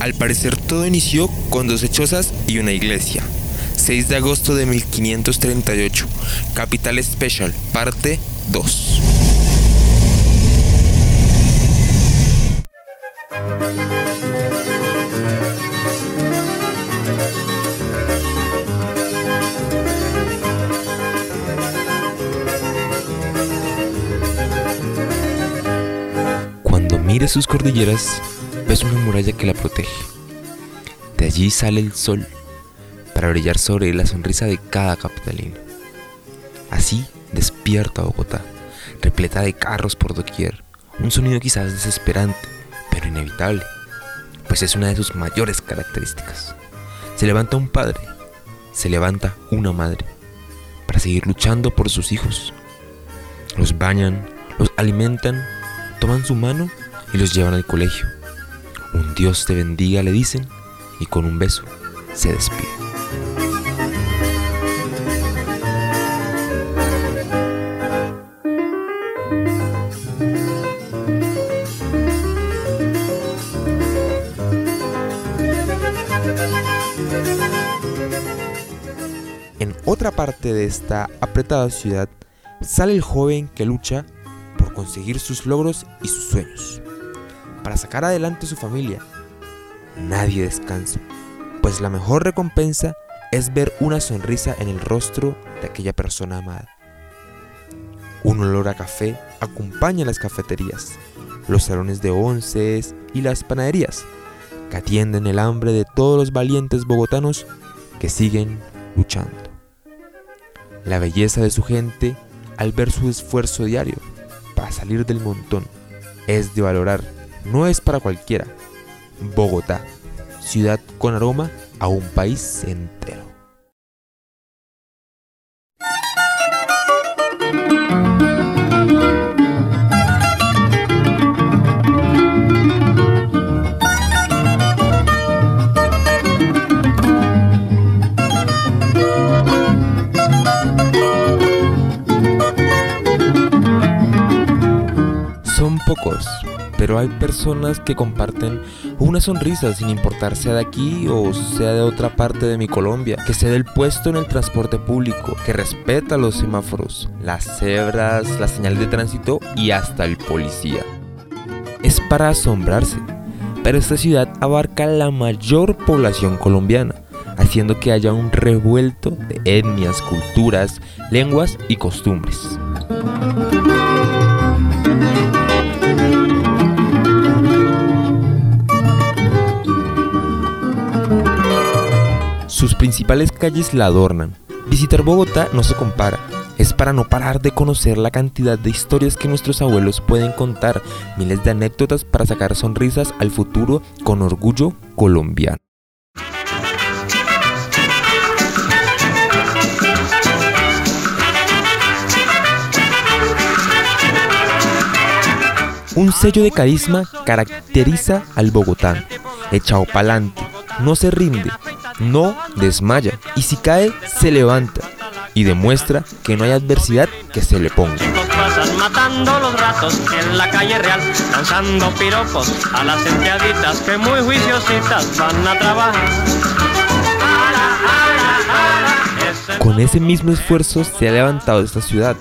Al parecer todo inició con dos hechosas y una iglesia. 6 de agosto de 1538, Capital Special, parte 2. Cuando mires sus cordilleras, ves una muralla que la protege. De allí sale el sol para brillar sobre la sonrisa de cada capitalino. Así despierta Bogotá, repleta de carros por doquier, un sonido quizás desesperante, pero inevitable, pues es una de sus mayores características. Se levanta un padre, se levanta una madre, para seguir luchando por sus hijos. Los bañan, los alimentan, toman su mano y los llevan al colegio. Un Dios te bendiga, le dicen, y con un beso se despide. En otra parte de esta apretada ciudad sale el joven que lucha por conseguir sus logros y sus sueños, para sacar adelante su familia. Nadie descansa, pues la mejor recompensa es ver una sonrisa en el rostro de aquella persona amada. Un olor a café acompaña las cafeterías, los salones de onces y las panaderías, que atienden el hambre de todos los valientes bogotanos que siguen luchando. La belleza de su gente al ver su esfuerzo diario para salir del montón es de valorar, no es para cualquiera. Bogotá, ciudad con aroma a un país entero. Pero hay personas que comparten una sonrisa sin importar sea de aquí o sea de otra parte de mi Colombia, que se el puesto en el transporte público, que respeta los semáforos, las cebras, las señales de tránsito y hasta el policía. Es para asombrarse, pero esta ciudad abarca la mayor población colombiana, haciendo que haya un revuelto de etnias, culturas, lenguas y costumbres. Principales calles la adornan. Visitar Bogotá no se compara. Es para no parar de conocer la cantidad de historias que nuestros abuelos pueden contar, miles de anécdotas para sacar sonrisas al futuro con orgullo colombiano. Un sello de carisma caracteriza al bogotano. Echado pa'lante, no se rinde, no desmaya y si cae se levanta y demuestra que no hay adversidad que se le ponga. Chicos pasan matando los ratos en la calle real, lanzando piropos a las empleaditas que muy juiciositas van a trabajar. Ara, ara, ara, ese Con ese mismo esfuerzo se ha levantado esta ciudad,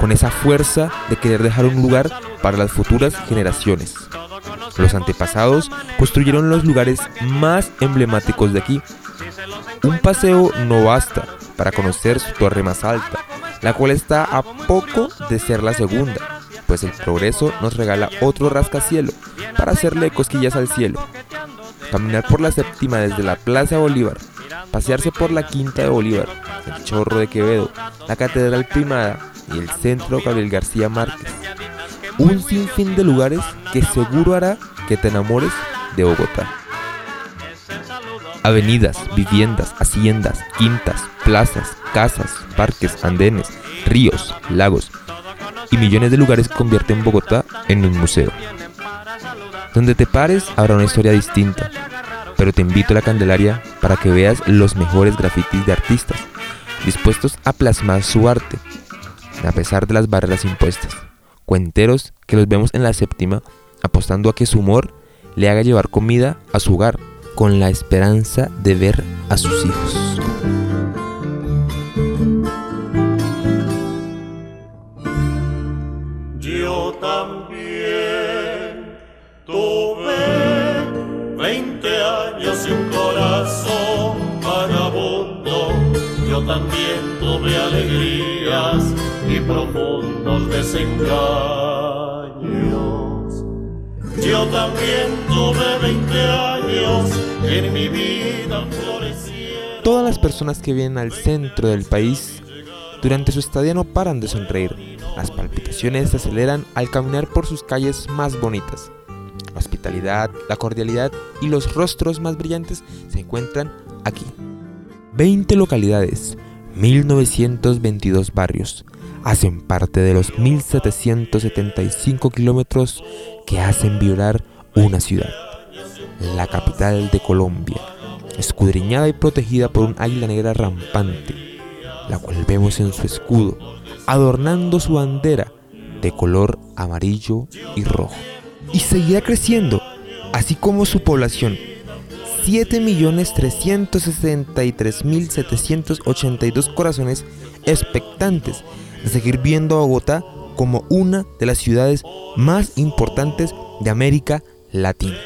con esa fuerza de querer dejar un lugar para las futuras generaciones. Los antepasados construyeron los lugares más emblemáticos de aquí. Un paseo no basta para conocer su torre más alta, la cual está a poco de ser la segunda, pues el progreso nos regala otro rascacielo para hacerle cosquillas al cielo. Caminar por la séptima desde la Plaza Bolívar, pasearse por la Quinta de Bolívar, el Chorro de Quevedo, la Catedral Primada y el Centro Gabriel García Márquez. Un sinfín de lugares que seguro hará que te enamores de Bogotá. Avenidas, viviendas, haciendas, quintas, plazas, casas, parques, andenes, ríos, lagos y millones de lugares convierten Bogotá en un museo. Donde te pares habrá una historia distinta, pero te invito a la Candelaria para que veas los mejores grafitis de artistas, dispuestos a plasmar su arte, a pesar de las barreras impuestas. Cuenteros que los vemos en la séptima, apostando a que su humor le haga llevar comida a su hogar con la esperanza de ver a sus hijos. Yo también tuve 20 años y un corazón vagabundo. Yo también tuve alegrías y profundos desengaños. Yo también tuve 20 años en mi vida florecieron. Todas las personas que vienen al centro del país durante su estadía no paran de sonreír. Las palpitaciones se aceleran al caminar por sus calles más bonitas. La hospitalidad, la cordialidad y los rostros más brillantes se encuentran aquí. 20 localidades, 1922 barrios, hacen parte de los 1775 kilómetros que hacen vibrar una ciudad. La capital de Colombia, escudriñada y protegida por un águila negra rampante, la cual vemos en su escudo, adornando su bandera de color amarillo y rojo. Y seguirá creciendo, así como su población. 7.363.782 corazones expectantes de seguir viendo a Bogotá como una de las ciudades más importantes de América Latina.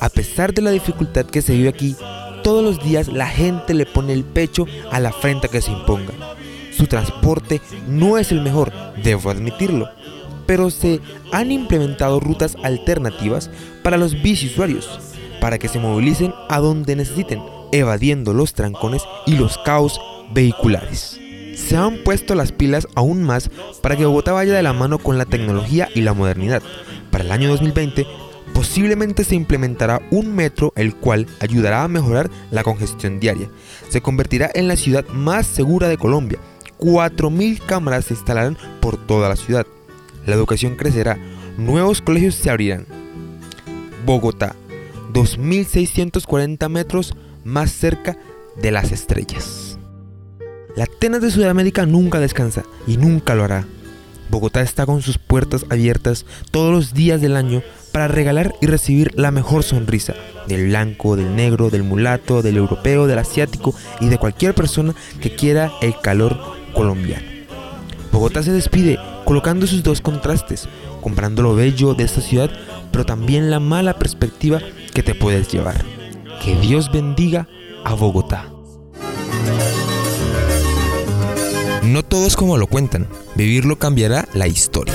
A pesar de la dificultad que se vive aquí, todos los días la gente le pone el pecho a la frente que se imponga. Su transporte no es el mejor, debo admitirlo, pero se han implementado rutas alternativas para los biciusuarios, para que se movilicen a donde necesiten, evadiendo los trancones y los caos vehiculares. Se han puesto las pilas aún más para que Bogotá vaya de la mano con la tecnología y la modernidad. Para el año 2020 posiblemente se implementará un metro el cual ayudará a mejorar la congestión diaria. Se convertirá en la ciudad más segura de Colombia. 4.000 cámaras se instalarán por toda la ciudad. La educación crecerá. Nuevos colegios se abrirán. Bogotá, 2.640 metros más cerca de las estrellas. La Atenas de Sudamérica nunca descansa y nunca lo hará. Bogotá está con sus puertas abiertas todos los días del año para regalar y recibir la mejor sonrisa del blanco, del negro, del mulato, del europeo, del asiático y de cualquier persona que quiera el calor colombiano. Bogotá se despide colocando sus dos contrastes, comprando lo bello de esta ciudad, pero también la mala perspectiva que te puedes llevar. Que Dios bendiga a Bogotá. No todo es como lo cuentan, vivirlo cambiará la historia.